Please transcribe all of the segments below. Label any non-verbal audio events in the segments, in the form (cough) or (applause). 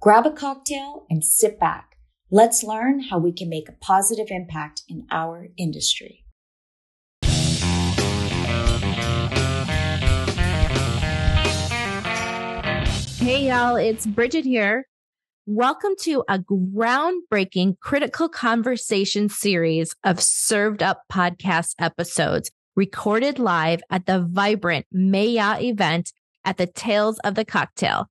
Grab a cocktail and sit back. Let's learn how we can make a positive impact in our industry. Hey, y'all, it's Bridget here. Welcome to a groundbreaking critical conversation series of served up podcast episodes recorded live at the vibrant Maya event at the Tales of the Cocktail.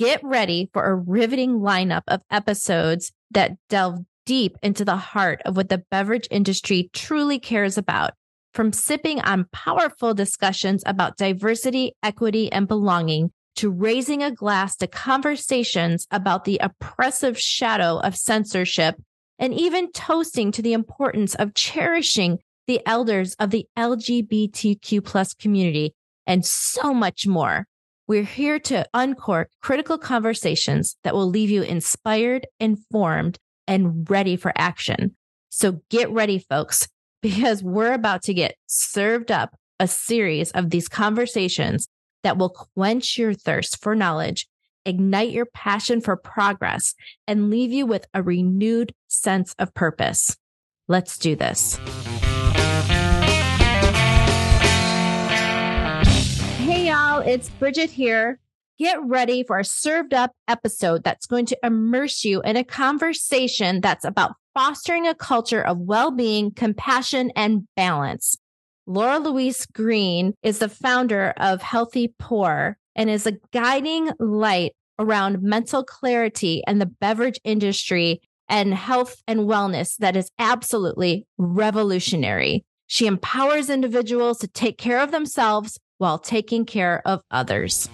Get ready for a riveting lineup of episodes that delve deep into the heart of what the beverage industry truly cares about. From sipping on powerful discussions about diversity, equity, and belonging to raising a glass to conversations about the oppressive shadow of censorship and even toasting to the importance of cherishing the elders of the LGBTQ plus community, and so much more. We're here to uncork critical conversations that will leave you inspired, informed, and ready for action. So get ready, folks, (laughs) because we're about to get served up a series of these conversations that will quench your thirst for knowledge, ignite your passion for progress, and leave you with a renewed sense of purpose. Let's do this. It's Bridget here. Get ready for a served up episode that's going to immerse you in a conversation that's about fostering a culture of well being, compassion, and balance. Laura Louise Green is the founder of Healthy Pour and is a guiding light around mental clarity and the beverage industry and health and wellness that is absolutely revolutionary. She empowers individuals to take care of themselves while taking care of others.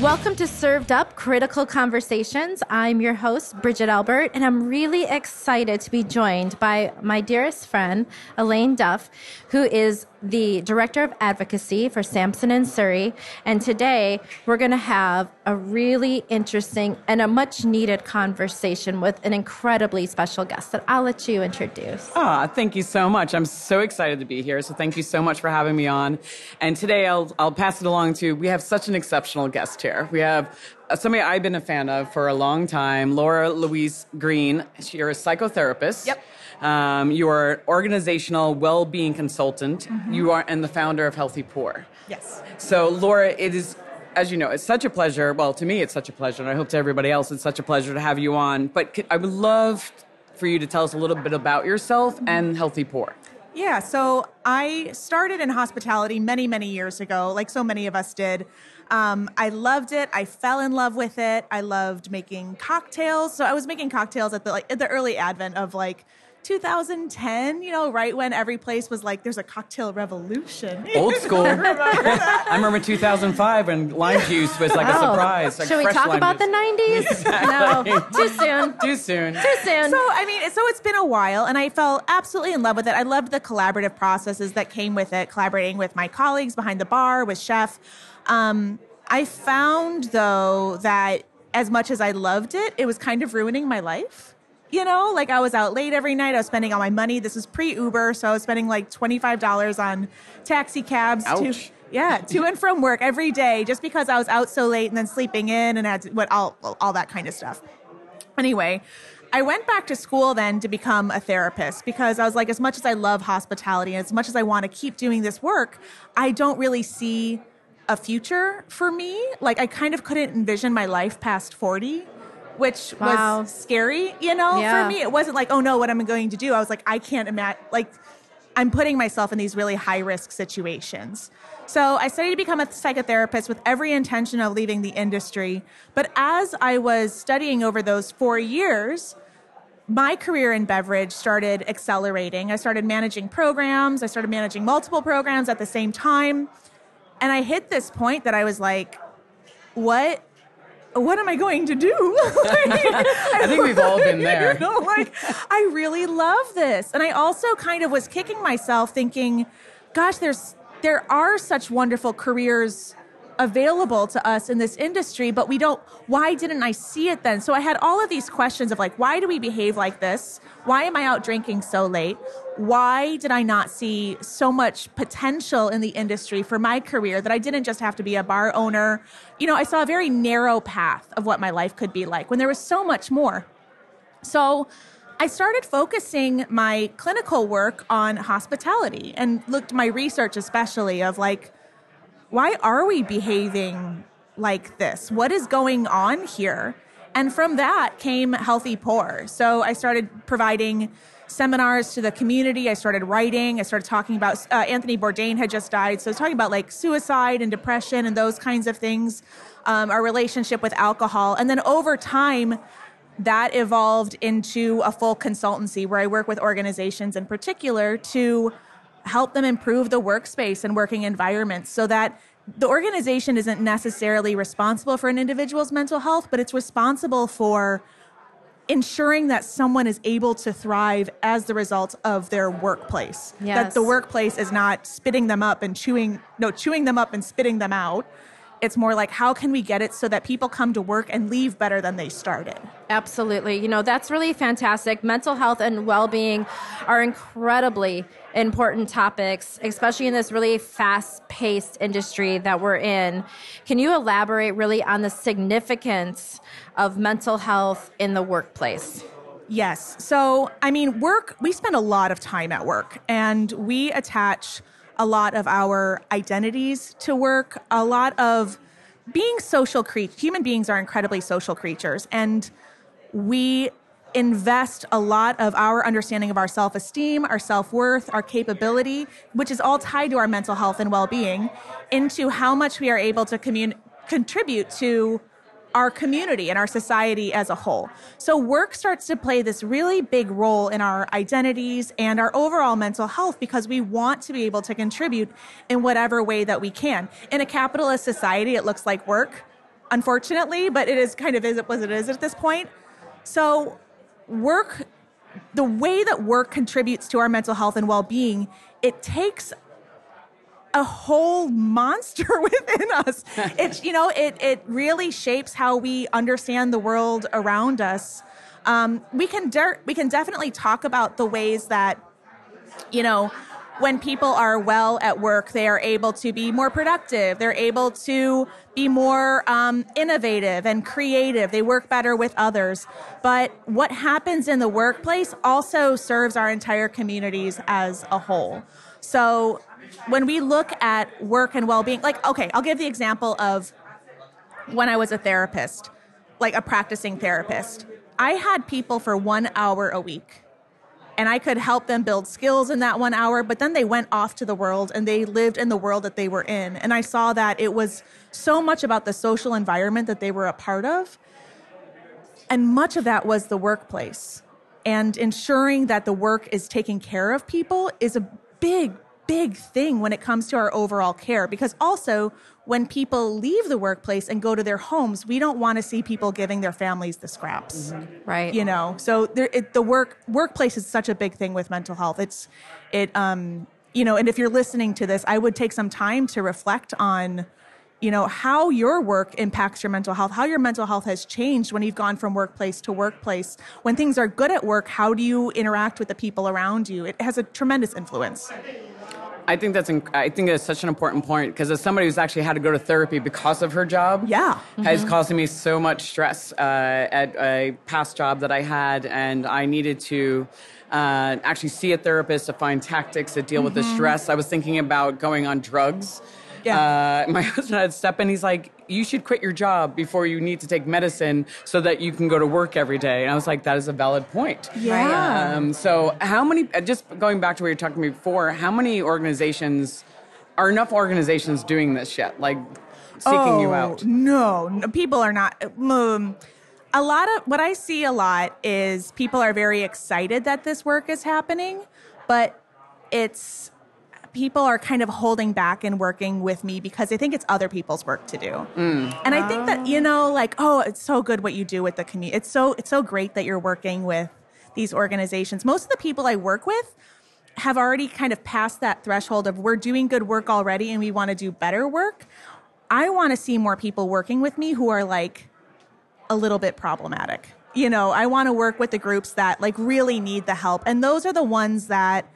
Welcome to Served Up Critical Conversations. I'm your host, Bridget Albert, and I'm really excited to be joined by my dearest friend, Elaine Duff, who is the Director of Advocacy for Samson and Surrey. And today we're going to have a really interesting and a much needed conversation with an incredibly special guest that I'll let you introduce. Ah, thank you so much. I'm so excited to be here. So thank you so much for having me on. And today I'll, I'll pass it along to, we have such an exceptional guest here. We have uh, somebody I've been a fan of for a long time, Laura Louise Green. You're a psychotherapist. Yep. Um, you are an organizational well-being consultant. Mm-hmm. You are and the founder of Healthy Pour. Yes. So, Laura, it is as you know, it's such a pleasure. Well, to me, it's such a pleasure, and I hope to everybody else, it's such a pleasure to have you on. But I would love for you to tell us a little bit about yourself mm-hmm. and Healthy Pour. Yeah, so I started in hospitality many, many years ago, like so many of us did. Um, I loved it. I fell in love with it. I loved making cocktails. So I was making cocktails at the like at the early advent of like 2010, you know, right when every place was like, there's a cocktail revolution. (laughs) Old school. (laughs) I, remember I remember 2005 when lime juice was like oh. a surprise. Like Should we talk about juice. the 90s? (laughs) Exactly. No, too soon. too soon. Too soon. So, I mean, so it's been a while, and I fell absolutely in love with it. I loved the collaborative processes that came with it, collaborating with my colleagues behind the bar, with Chef. Um, I found, though, that as much as I loved it, it was kind of ruining my life you know, like I was out late every night. I was spending all my money. This was pre Uber, so I was spending like twenty five dollars on taxi cabs Ouch. to yeah to and from work every day, just because I was out so late and then sleeping in and had to, what all all that kind of stuff. Anyway. I went back to school then to become a therapist because I was like, as much as I love hospitality, and as much as I want to keep doing this work, I don't really see a future for me. Like, I kind of couldn't envision my life past 40 which wow. was scary, you know, yeah. for me. It wasn't like, oh no, what am I going to do? I was like, I can't imagine, like, I'm putting myself in these really high risk situations. So I studied to become a psychotherapist with every intention of leaving the industry. But as I was studying over those four years, my career in beverage started accelerating. I started managing programs, I started managing multiple programs at the same time. And I hit this point that I was like, what what am I going to do? (laughs) (laughs) I think we've all been there. (laughs) You know, like, I really love this. And I also kind of was kicking myself thinking, gosh, there's there are such wonderful careers available to us in this industry, but we don't why didn't I see it then? So I had all of these questions of like, why do we behave like this? Why am I out drinking so late? Why did I not see so much potential in the industry for my career that I didn't just have to be a bar owner? You know, I saw a very narrow path of what my life could be like when there was so much more. So I started focusing my clinical work on hospitality and looked my research especially of like why are we behaving like this? What is going on here? And from that came Healthy Pour. So I started providing seminars to the community. I started writing. I started talking about uh, Anthony Bourdain had just died, so I was talking about like suicide and depression and those kinds of things. Um, our relationship with alcohol, and then over time, that evolved into a full consultancy where I work with organizations in particular to help them improve the workspace and working environments so that the organization isn't necessarily responsible for an individual's mental health, but it's responsible for ensuring that someone is able to thrive as the result of their workplace. Yes. That the workplace is not spitting them up and chewing no chewing them up and spitting them out. It's more like how can we get it so that people come to work and leave better than they started. Absolutely. You know, that's really fantastic. Mental health and well being are incredibly important topics, especially in this really fast paced industry that we're in. Can you elaborate really on the significance of mental health in the workplace? Yes. So, I mean, work, we spend a lot of time at work and we attach a lot of our identities to work, a lot of being social creatures. Human beings are incredibly social creatures, and we invest a lot of our understanding of our self esteem, our self worth, our capability, which is all tied to our mental health and well being, into how much we are able to commun- contribute to our community and our society as a whole. So work starts to play this really big role in our identities and our overall mental health because we want to be able to contribute in whatever way that we can. In a capitalist society, it looks like work, unfortunately, but it is kind of what it is at this point. So work the way that work contributes to our mental health and well-being, it takes a whole monster (laughs) within us. It's you know it it really shapes how we understand the world around us. Um, we can de- we can definitely talk about the ways that you know when people are well at work, they are able to be more productive. They're able to be more um, innovative and creative. They work better with others. But what happens in the workplace also serves our entire communities as a whole. So when we look at work and well being, like, okay, I'll give the example of when I was a therapist, like a practicing therapist. I had people for one hour a week and I could help them build skills in that one hour, but then they went off to the world and they lived in the world that they were in. And I saw that it was so much about the social environment that they were a part of. And much of that was the workplace. And ensuring that the work is taking care of people is a big, big thing when it comes to our overall care. Because also when people leave the workplace and go to their homes we don't want to see people giving their families the scraps. Mm-hmm. right. You know? So there, it, the work workplace is such a big thing with mental health. It's it um you know and if you're listening to this i would take some time to reflect on you know how your work impacts your mental health how your mental health has changed when you've gone from workplace to workplace. When things are good at work how do you interact with the people around you? It has a tremendous influence I think that's I think that's such an important point because as somebody who's actually had to go to therapy because of her job, yeah, has mm-hmm. caused me so much stress uh, at a past job that I had, and I needed to. Uh, actually, see a therapist to find tactics to deal mm-hmm. with the mm-hmm. stress. I was thinking about going on drugs yeah. Uh, (laughs) my husband had step in. He's like, "You should quit your job before you need to take medicine so that you can go to work every day." And I was like, "That is a valid point." Yeah. Um, so, how many? Uh, just going back to what you were talking to me before, how many organizations are enough organizations doing this yet? Like seeking oh, you out? No, no, people are not. Um, a lot of what I see a lot is people are very excited that this work is happening, but it's people are kind of holding back and working with me because they think it's other people's work to do. Mm. And I think that, you know, like, oh, it's so good what you do with the community. It's so it's so great that you're working with these organizations. Most of the people I work with have already kind of passed that threshold of we're doing good work already and we want to do better work. I want to see more people working with me who are like a little bit problematic. You know, I want to work with the groups that like really need the help. And those are the ones that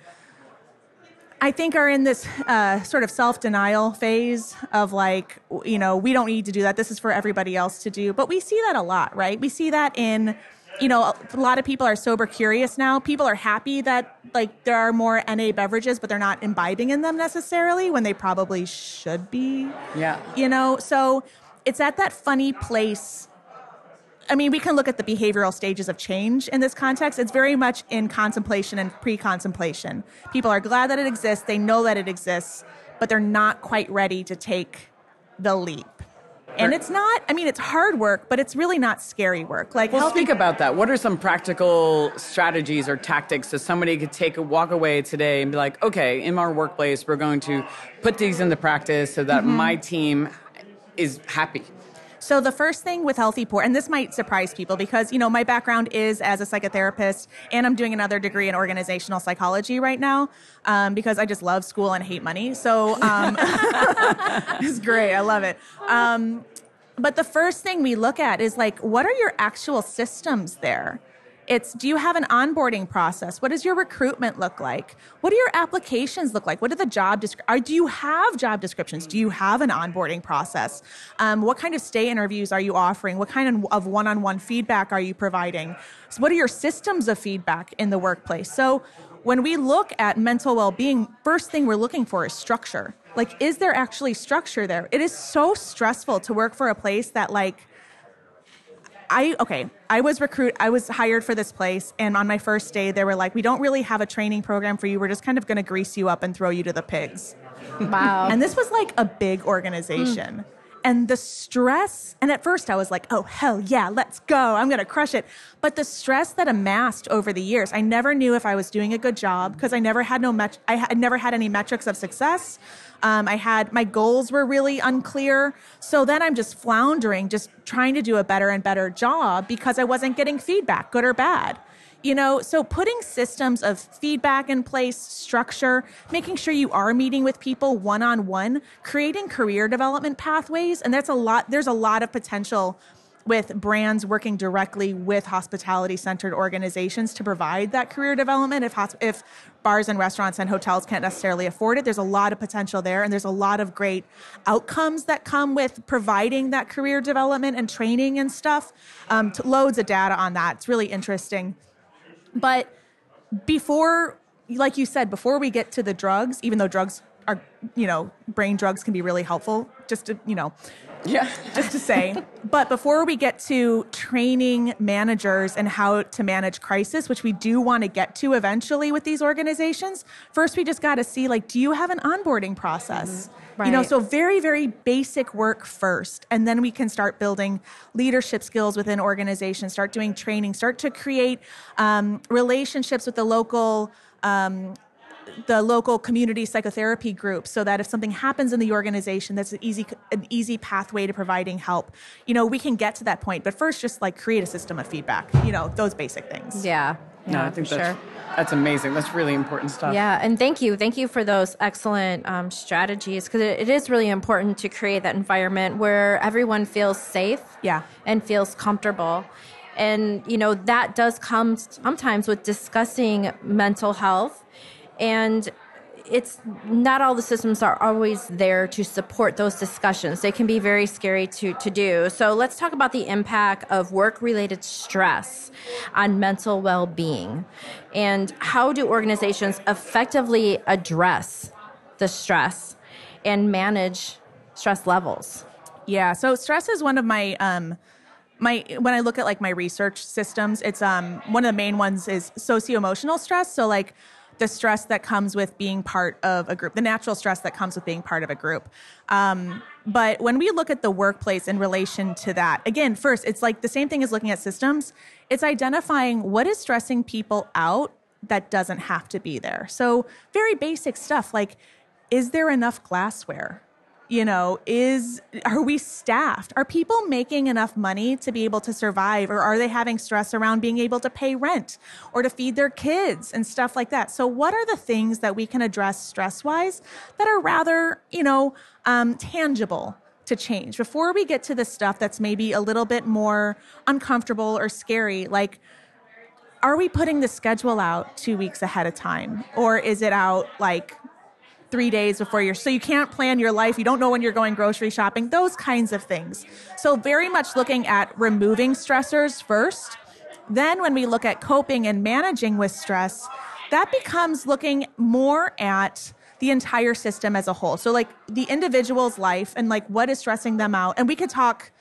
I think are in this uh, sort of self denial phase of like, you know, we don't need to do that. This is for everybody else to do. But we see that a lot, right? We see that in, you know, a lot of people are sober curious now. People are happy that like there are more NA beverages, but they're not imbibing in them necessarily when they probably should be. Yeah. You know, so it's at that funny place I mean, we can look at the behavioral stages of change in this context. It's very much in contemplation and pre contemplation. People are glad that it exists, they know that it exists, but they're not quite ready to take the leap. And it's not, I mean, it's hard work, but it's really not scary work. Like, Well, healthy- speak about that. What are some practical strategies or tactics that somebody could take a walk away today and be like, okay, in our workplace, we're going to put these into practice so that mm-hmm. my team is happy. So the first thing with healthy pour, and this might surprise people because you know my background is as a psychotherapist, and I'm doing another degree in organizational psychology right now um, because I just love school and hate money. So um, (laughs) it's great, I love it. Um, but the first thing we look at is like, what are your actual systems there? It's do you have an onboarding process? What does your recruitment look like? What do your applications look like? What are the job descri- Do you have job descriptions? Do you have an onboarding process? Um, what kind of stay interviews are you offering? What kind of, of one-on-one feedback are you providing? So what are your systems of feedback in the workplace? So when we look at mental well-being, first thing we're looking for is structure. Like, is there actually structure there? It is so stressful to work for a place that like I okay, I was recruit I was hired for this place and on my first day they were like, "We don't really have a training program for you. We're just kind of going to grease you up and throw you to the pigs." Wow. And this was like a big organization. Hmm. And the stress, and at first I was like, oh, hell yeah, let's go. I'm going to crush it. But the stress that amassed over the years, I never knew if I was doing a good job because I never had no met- I had never had any metrics of success. Um, I had my goals were really unclear. So then I'm just floundering, just trying to do a better and better job because I wasn't getting feedback, good or bad. You know, so putting systems of feedback in place, structure, making sure you are meeting with people one on one, creating career development pathways, and that's a lot. There's a lot of potential with brands working directly with hospitality centered organizations to provide that career development. If if bars and restaurants and hotels can't necessarily afford it, there's a lot of potential there, and there's a lot of great outcomes that come with providing that career development and training and stuff. Um, loads of data on that. It's really interesting. But before, like you said, before we get to the drugs, even though drugs are, you know, brain drugs can be really helpful, just to, you know, Yeah. just to say. (laughs) But before we get to training managers and how to manage crisis, which we do want to get to eventually with these organizations, first we just got to see like, do you have an onboarding process? You know, so very, very basic work first. And then we can start building leadership skills within organizations, start doing training, start to create um, relationships with the local. Um, the local community psychotherapy group so that if something happens in the organization that's an easy an easy pathway to providing help you know we can get to that point but first just like create a system of feedback you know those basic things yeah. No, Yeah, I think that's, sure. that's amazing. That's really important stuff. Yeah, and thank you, thank you for those excellent um, strategies because it, it is really important to create that environment where everyone feels safe, Yeah. and feels comfortable. And you know that does come sometimes with discussing mental health, and it's not all the systems are always there to support those discussions. They can be very scary to, to do. So let's talk about the impact of work related stress on mental well being. And how do organizations effectively address the stress and manage stress levels? Yeah. So stress is one of my um my when I look at like my research systems, it's um one of the main ones is socio-emotional stress. So like the stress that comes with being part of a group, the natural stress that comes with being part of a group. Um, but when we look at the workplace in relation to that, again, first, it's like the same thing as looking at systems. It's identifying what is stressing people out that doesn't have to be there. So very basic stuff like is there enough glassware? You know is are we staffed? Are people making enough money to be able to survive or are they having stress around being able to pay rent or to feed their kids and stuff like that? So what are the things that we can address stress wise that are rather you know um, tangible to change? Before we get to the stuff that's maybe a little bit more uncomfortable or scary like are we putting the schedule out two weeks ahead of time? Or is it out like three days before you're so you can't plan your life you don't know when you're going grocery shopping those kinds of things. So very much looking at removing stressors first. Then when we look at coping and managing with stress that becomes looking more at the entire system as a whole. So like the individual's life and like what is stressing them out. And we could talk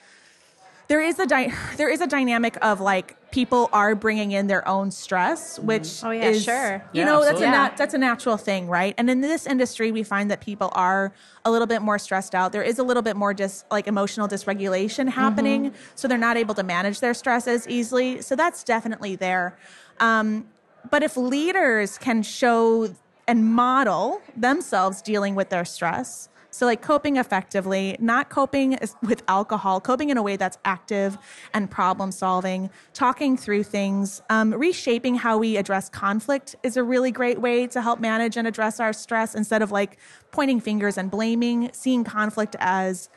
there is a di- there is a dynamic of like people are bringing in their own stress, mm-hmm. which oh yeah, is, sure, you yeah, know that's a nat- that's a natural thing, right? And in this industry, we find that people are a little bit more stressed out. There is a little bit more just like emotional dysregulation happening, mm-hmm. so they're not able to manage their stress as easily. So that's definitely there. Um, but if leaders can show and model themselves dealing with their stress so, like coping effectively, not coping with alcohol, coping in a way that's active and problem solving, talking through things, um, reshaping how we address conflict is a really great way to help manage and address our stress instead of like pointing fingers and blaming, seeing conflict as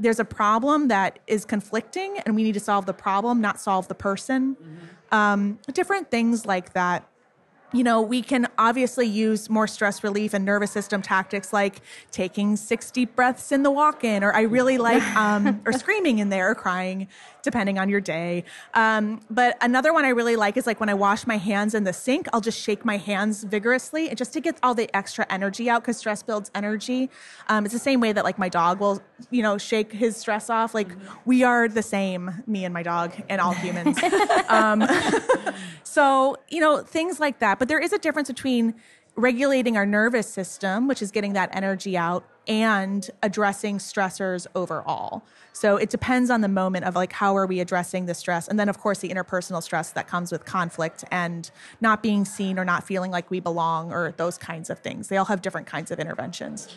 there's a problem that is conflicting and we need to solve the problem, not solve the person. Mm-hmm. Um, different things like that you know, we can obviously use more stress relief and nervous system tactics like taking six deep breaths in the walk in, or I really like, (laughs) um, or screaming in there, or crying, depending on your day. Um, but another one I really like is like when I wash my hands in the sink, I'll just shake my hands vigorously and just to get all the extra energy out because stress builds energy. Um, it's the same way that like my dog will, you know, shake his stress off. Like we are the same, me and my dog and all humans. (laughs) Um, so, you know, things like that. But there is a difference between regulating our nervous system, which is getting that energy out, and addressing stressors overall. So it depends on the moment of like how are we addressing the stress and then of course the interpersonal stress that comes with conflict and not being seen or not feeling like we belong or those kinds of things. They all have different kinds of interventions.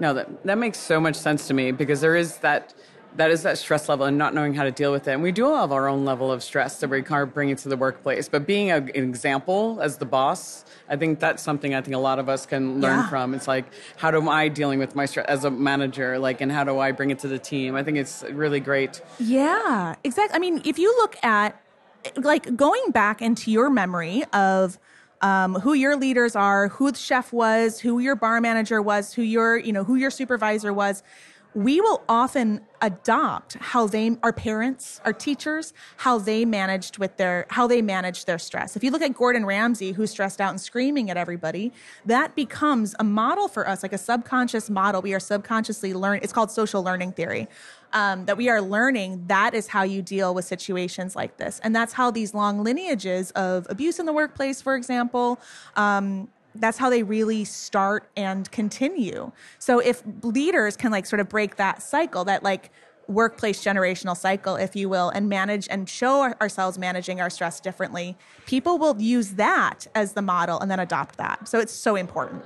No, that that makes so much sense to me because there is that that is that stress level and not knowing how to deal with it. And we do all have our own level of stress that we kind of bring it to the workplace. But being a, an example as the boss, I think that's something I think a lot of us can learn yeah. from. It's like, how am I dealing with my stress as a manager? Like, and how do I bring it to the team? I think it's really great. Yeah, exactly. I mean, if you look at like going back into your memory of um, who your leaders are, who the chef was, who your bar manager was, who your you know who your supervisor was we will often adopt how they our parents our teachers how they managed with their how they managed their stress. If you look at gordon ramsay who's stressed out and screaming at everybody that becomes a model for us like a subconscious model. We are subconsciously learn it's called social learning theory um, that we are learning that is how you deal with situations like this and that's how these long lineages of abuse in the workplace for example um, that's how they really start and continue. So if leaders can like sort of break that cycle, that like workplace generational cycle, if you will, and manage and show ourselves managing our stress differently, people will use that as the model and then adopt that. So it's so important.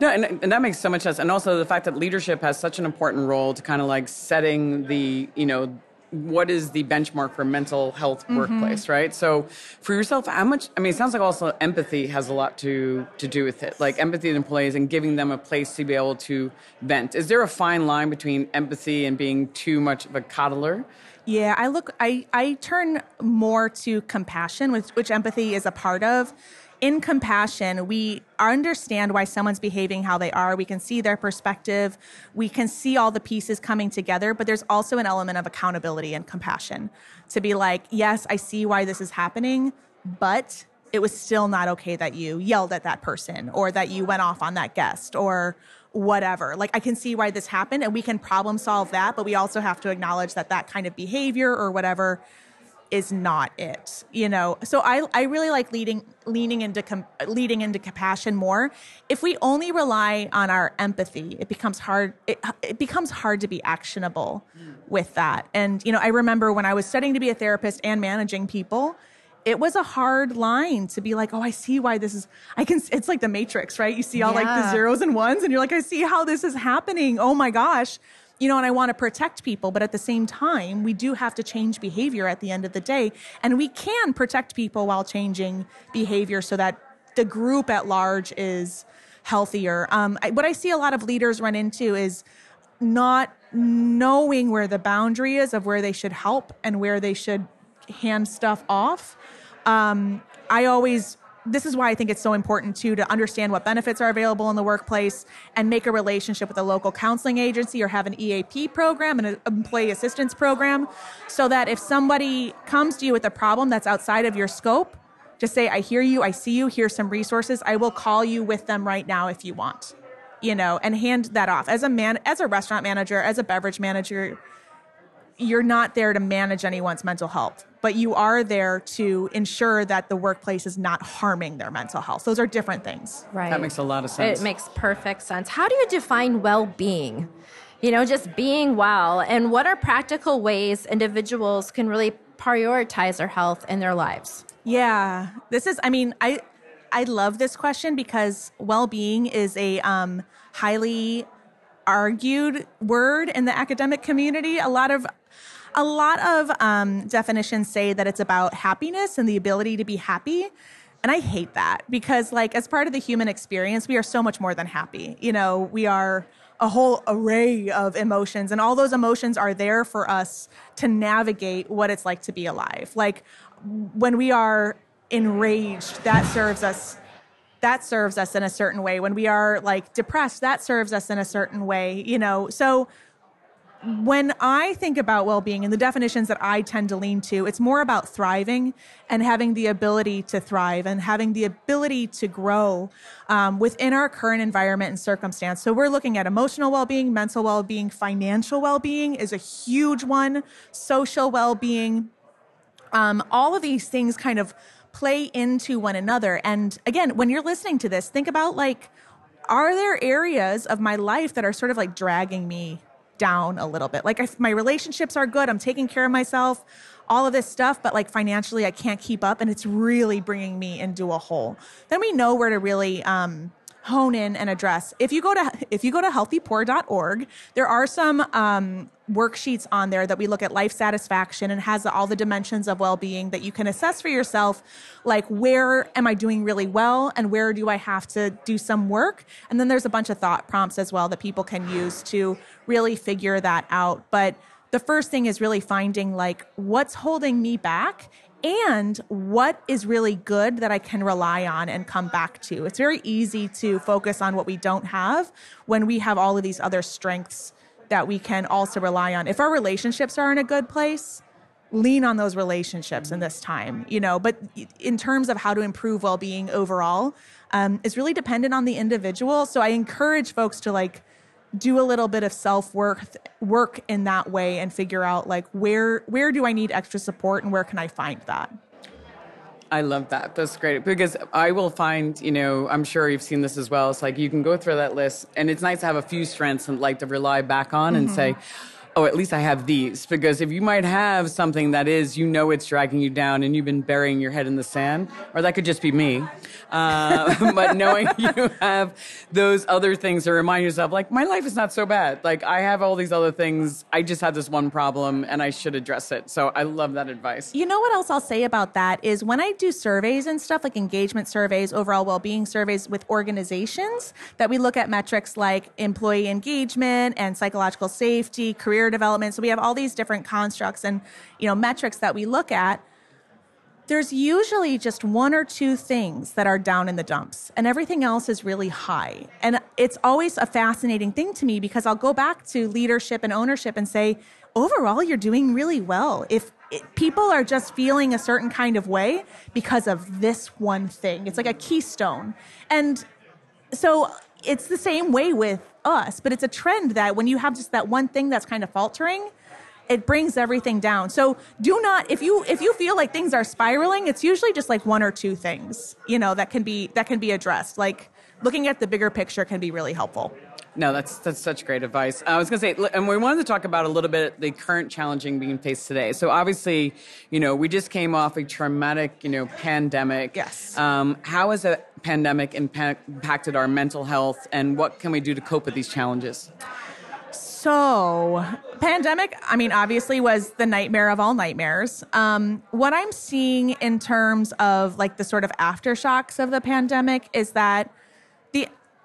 No, and, and that makes so much sense. And also the fact that leadership has such an important role to kind of like setting the, you know, what is the benchmark for mental health mm-hmm. workplace right so for yourself how much i mean it sounds like also empathy has a lot to to do with it like empathy to employees and giving them a place to be able to vent is there a fine line between empathy and being too much of a coddler yeah i look i i turn more to compassion which, which empathy is a part of in compassion, we understand why someone's behaving how they are. We can see their perspective. We can see all the pieces coming together, but there's also an element of accountability and compassion to be like, yes, I see why this is happening, but it was still not okay that you yelled at that person or that you went off on that guest or whatever. Like, I can see why this happened and we can problem solve that, but we also have to acknowledge that that kind of behavior or whatever is not it you know so i i really like leading leaning into com, leading into compassion more if we only rely on our empathy it becomes hard it, it becomes hard to be actionable mm. with that and you know i remember when i was studying to be a therapist and managing people it was a hard line to be like, oh, I see why this is. I can. It's like the Matrix, right? You see all like the zeros and ones, and you're like, I see how this is happening. Oh my gosh, you know. And I want to protect people, but at the same time, we do have to change behavior at the end of the day, and we can protect people while changing behavior so that the group at large is healthier. Um, I, what I see a lot of leaders run into is not knowing where the boundary is of where they should help and where they should hand stuff off. Um, I always, this is why I think it's so important too to understand what benefits are available in the workplace and make a relationship with a local counseling agency or have an EAP program, an employee assistance program, so that if somebody comes to you with a problem that's outside of your scope, just say, I hear you, I see you, here's some resources. I will call you with them right now if you want you know, and hand that off. As a man, as a restaurant manager, as a beverage manager, you're not there to manage anyone's mental health, but you are there to ensure that the workplace is not harming their mental health. Those are different things. Right. That makes a lot of sense. It makes perfect sense. How do you define well being? You know, just being well. And what are practical ways individuals can really prioritize their health in their lives? Yeah, this is. I mean, I I love this question because well-being is a um, highly argued word in the academic community. A lot of a lot of um, definitions say that it's about happiness and the ability to be happy. And I hate that because, like, as part of the human experience, we are so much more than happy. You know, we are a whole array of emotions, and all those emotions are there for us to navigate what it's like to be alive. Like, when we are enraged, that serves us that serves us in a certain way. When we are like depressed, that serves us in a certain way, you know. So when I think about well being and the definitions that I tend to lean to, it's more about thriving and having the ability to thrive and having the ability to grow um, within our current environment and circumstance. So we're looking at emotional well being, mental well being, financial well being is a huge one, social well being. Um, all of these things kind of play into one another. And again, when you're listening to this, think about like, are there areas of my life that are sort of like dragging me down a little bit? Like, if my relationships are good, I'm taking care of myself, all of this stuff, but like financially, I can't keep up, and it's really bringing me into a hole. Then we know where to really um, hone in and address. If you go to if you go to healthypour.org, there are some um, worksheets on there that we look at life satisfaction and has all the dimensions of well-being that you can assess for yourself like where am i doing really well and where do i have to do some work and then there's a bunch of thought prompts as well that people can use to really figure that out but the first thing is really finding like what's holding me back and what is really good that I can rely on and come back to. It's very easy to focus on what we don't have when we have all of these other strengths that we can also rely on. If our relationships are in a good place, lean on those relationships in this time, you know. But in terms of how to improve well being overall, um, is really dependent on the individual. So I encourage folks to like do a little bit of self work work in that way and figure out like where where do I need extra support and where can I find that. I love that. That's great because I will find, you know, I'm sure you've seen this as well. It's like you can go through that list, and it's nice to have a few strengths and like to rely back on and say, mm-hmm. Oh, at least I have these. Because if you might have something that is, you know, it's dragging you down and you've been burying your head in the sand, or that could just be me. Uh, (laughs) but knowing (laughs) you have those other things to remind yourself, like, my life is not so bad. Like, I have all these other things. I just had this one problem and I should address it. So I love that advice. You know what else I'll say about that is when I do surveys and stuff like engagement surveys, overall well-being surveys with organizations that we look at metrics like employee engagement and psychological safety, career development. So we have all these different constructs and you know metrics that we look at. There's usually just one or two things that are down in the dumps, and everything else is really high. And it's always a fascinating thing to me because I'll go back to leadership and ownership and say, overall, you're doing really well. If it, people are just feeling a certain kind of way because of this one thing, it's like a keystone. And so it's the same way with us, but it's a trend that when you have just that one thing that's kind of faltering, it brings everything down. So do not if you if you feel like things are spiraling, it's usually just like one or two things, you know, that can be that can be addressed. Like looking at the bigger picture can be really helpful. No, that's that's such great advice. I was going to say, and we wanted to talk about a little bit the current challenging being faced today. So obviously, you know, we just came off a traumatic, you know, pandemic. Yes. Um, how has a pandemic impact, impacted our mental health, and what can we do to cope with these challenges? So, pandemic, I mean, obviously was the nightmare of all nightmares. Um, what I'm seeing in terms of like the sort of aftershocks of the pandemic is that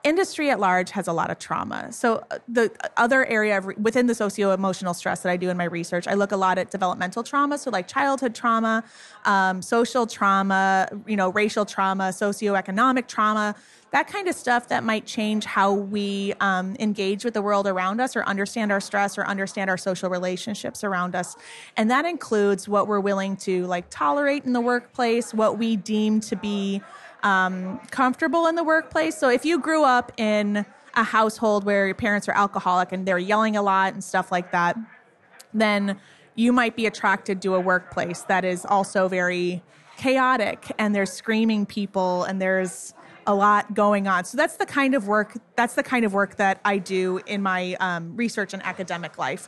industry at large has a lot of trauma. So uh, the other area of, within the socio-emotional stress that I do in my research, I look a lot at developmental trauma, so like childhood trauma, um, social trauma, you know, racial trauma, socioeconomic trauma, that kind of stuff that might change how we um, engage with the world around us or understand our stress or understand our social relationships around us. And that includes what we're willing to like tolerate in the workplace, what we deem to be um, comfortable in the workplace. So if you grew up in a household where your parents are alcoholic and they're yelling a lot and stuff like that, then you might be attracted to a workplace that is also very chaotic and there's screaming people and there's a lot going on. So that's the kind of work that's the kind of work that I do in my um, research and academic life.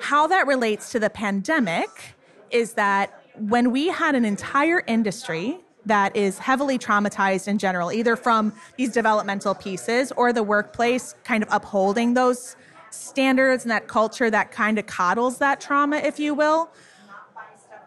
How that relates to the pandemic is that when we had an entire industry that is heavily traumatized in general, either from these developmental pieces or the workplace kind of upholding those standards and that culture that kind of coddles that trauma, if you will.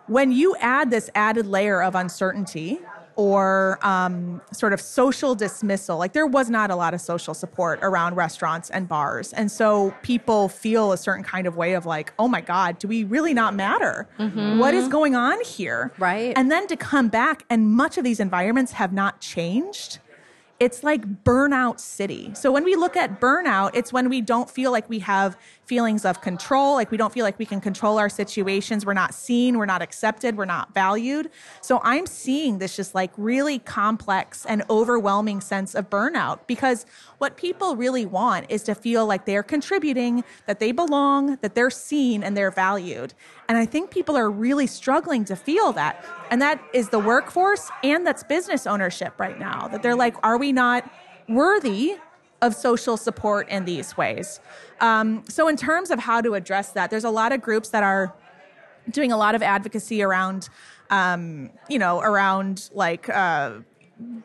When you add this added layer of uncertainty or um, sort of social dismissal. Like there was not a lot of social support around restaurants and bars. And so people feel a certain kind of way of like, oh my God, do we really not matter? Mm-hmm. What is going on here? Right. And then to come back, and much of these environments have not changed it's like burnout city. So when we look at burnout, it's when we don't feel like we have feelings of control, like we don't feel like we can control our situations. We're not seen, we're not accepted, we're not valued. So I'm seeing this just like really complex and overwhelming sense of burnout because what people really want is to feel like they're contributing, that they belong, that they're seen and they're valued. And I think people are really struggling to feel that. And that is the workforce and that's business ownership right now. That they're like, are we not worthy of social support in these ways? Um, so, in terms of how to address that, there's a lot of groups that are doing a lot of advocacy around, um, you know, around like, uh,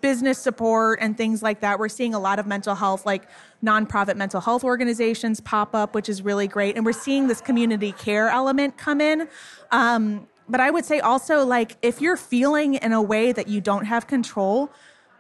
business support and things like that. We're seeing a lot of mental health, like nonprofit mental health organizations pop up, which is really great. And we're seeing this community care element come in. Um, but I would say also, like, if you're feeling in a way that you don't have control,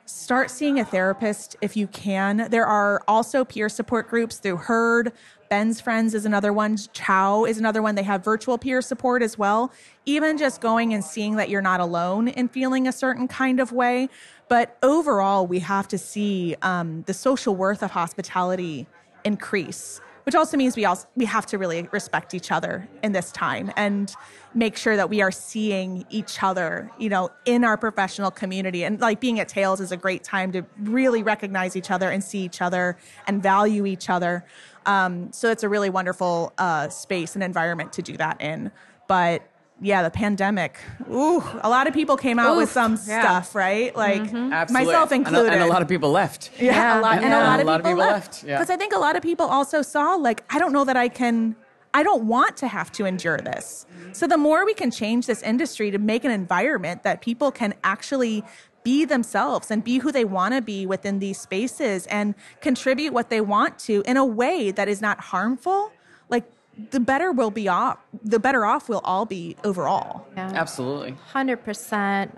start seeing a therapist if you can. There are also peer support groups through HEARD. Ben's Friends is another one. Chow is another one. They have virtual peer support as well. Even just going and seeing that you're not alone in feeling a certain kind of way. But overall, we have to see um, the social worth of hospitality increase, which also means we also we have to really respect each other in this time and make sure that we are seeing each other, you know, in our professional community. And like being at Tales is a great time to really recognize each other and see each other and value each other. Um, so it's a really wonderful uh, space and environment to do that in. But yeah, the pandemic. Ooh, a lot of people came out Oof, with some yeah. stuff, right? Like mm-hmm. myself included, and a, and a, lot of people left. Yeah, (laughs) yeah. a lot, and, and a lot of people, people left. Because I think a lot of people also saw, like, I don't know that I can. I don't want to have to endure this. So the more we can change this industry to make an environment that people can actually be themselves and be who they want to be within these spaces and contribute what they want to in a way that is not harmful, like the better we'll be off, the better off we'll all be overall. Yeah. Absolutely. 100%.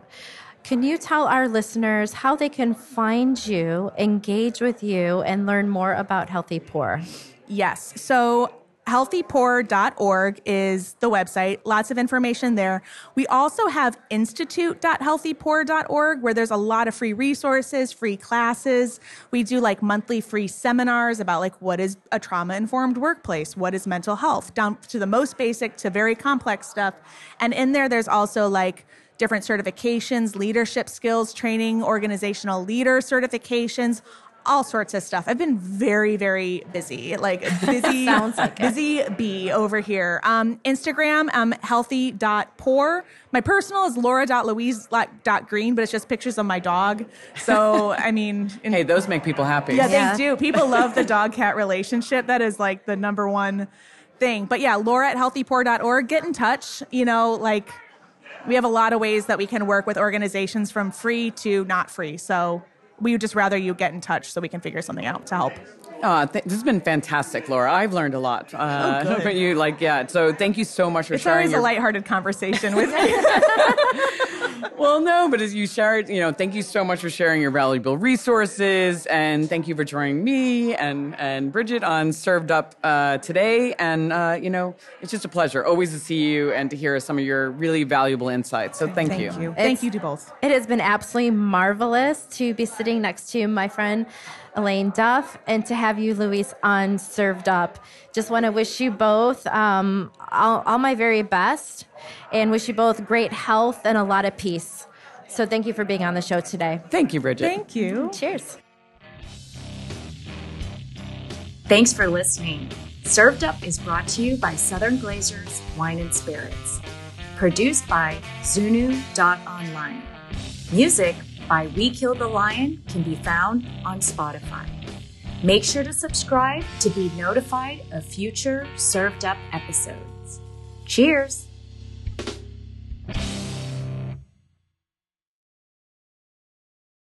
Can you tell our listeners how they can find you, engage with you, and learn more about Healthy Pour? Yes. So healthypour.org is the website. Lots of information there. We also have institute.healthypour.org where there's a lot of free resources, free classes. We do like monthly free seminars about like what is a trauma informed workplace? What is mental health? Down to the most basic to very complex stuff. And in there, there's also like different certifications, leadership skills training, organizational leader certifications, all sorts of stuff. I've been very, very busy, like (laughs) busy, Sounds like it. busy bee over here. Um, Instagram, um, healthy.pour. My personal is laura.louise.green, but it's just pictures of my dog. So, I mean, (laughs) in- Hey, those make people happy. yeah, Yeah. they do. People (laughs) love the dog cat relationship. That is like the number one thing. But yeah, Laura at healthypour.org, get in touch. You know, like we have a lot of ways that we can work with organizations from free to not free. So we would just rather you get in touch so we can figure something out to help. Uh, th- this has been fantastic, Laura. I've learned a lot. Uh, Oh, (laughs) good. but you like, yeah. So thank you so much for It's sharing. always your- a lighthearted conversation with me. (laughs) Well, no, but as you shared, you know, thank you so much for sharing your valuable resources, and thank you for joining me and and Bridget on Served Up uh, today. And uh, you know, it's just a pleasure always to see you and to hear some of your really valuable insights. So thank, Thank you. you. It's- Thank you to both. It has been absolutely marvelous to be sitting next to my friend Elaine Duff and to have you, Louise, on Served Up. Just want to wish you both um, all, all my very best and wish you both great health and a lot of peace. So thank you for being on the show today. Thank you, Bridget. Thank you. Cheers. Thanks for listening. Served Up is brought to you by Southern Glazer's Wine and Spirits. Produced by Zunu.online. Music by We Killed the Lion can be found on Spotify. Make sure to subscribe to be notified of future served up episodes. Cheers!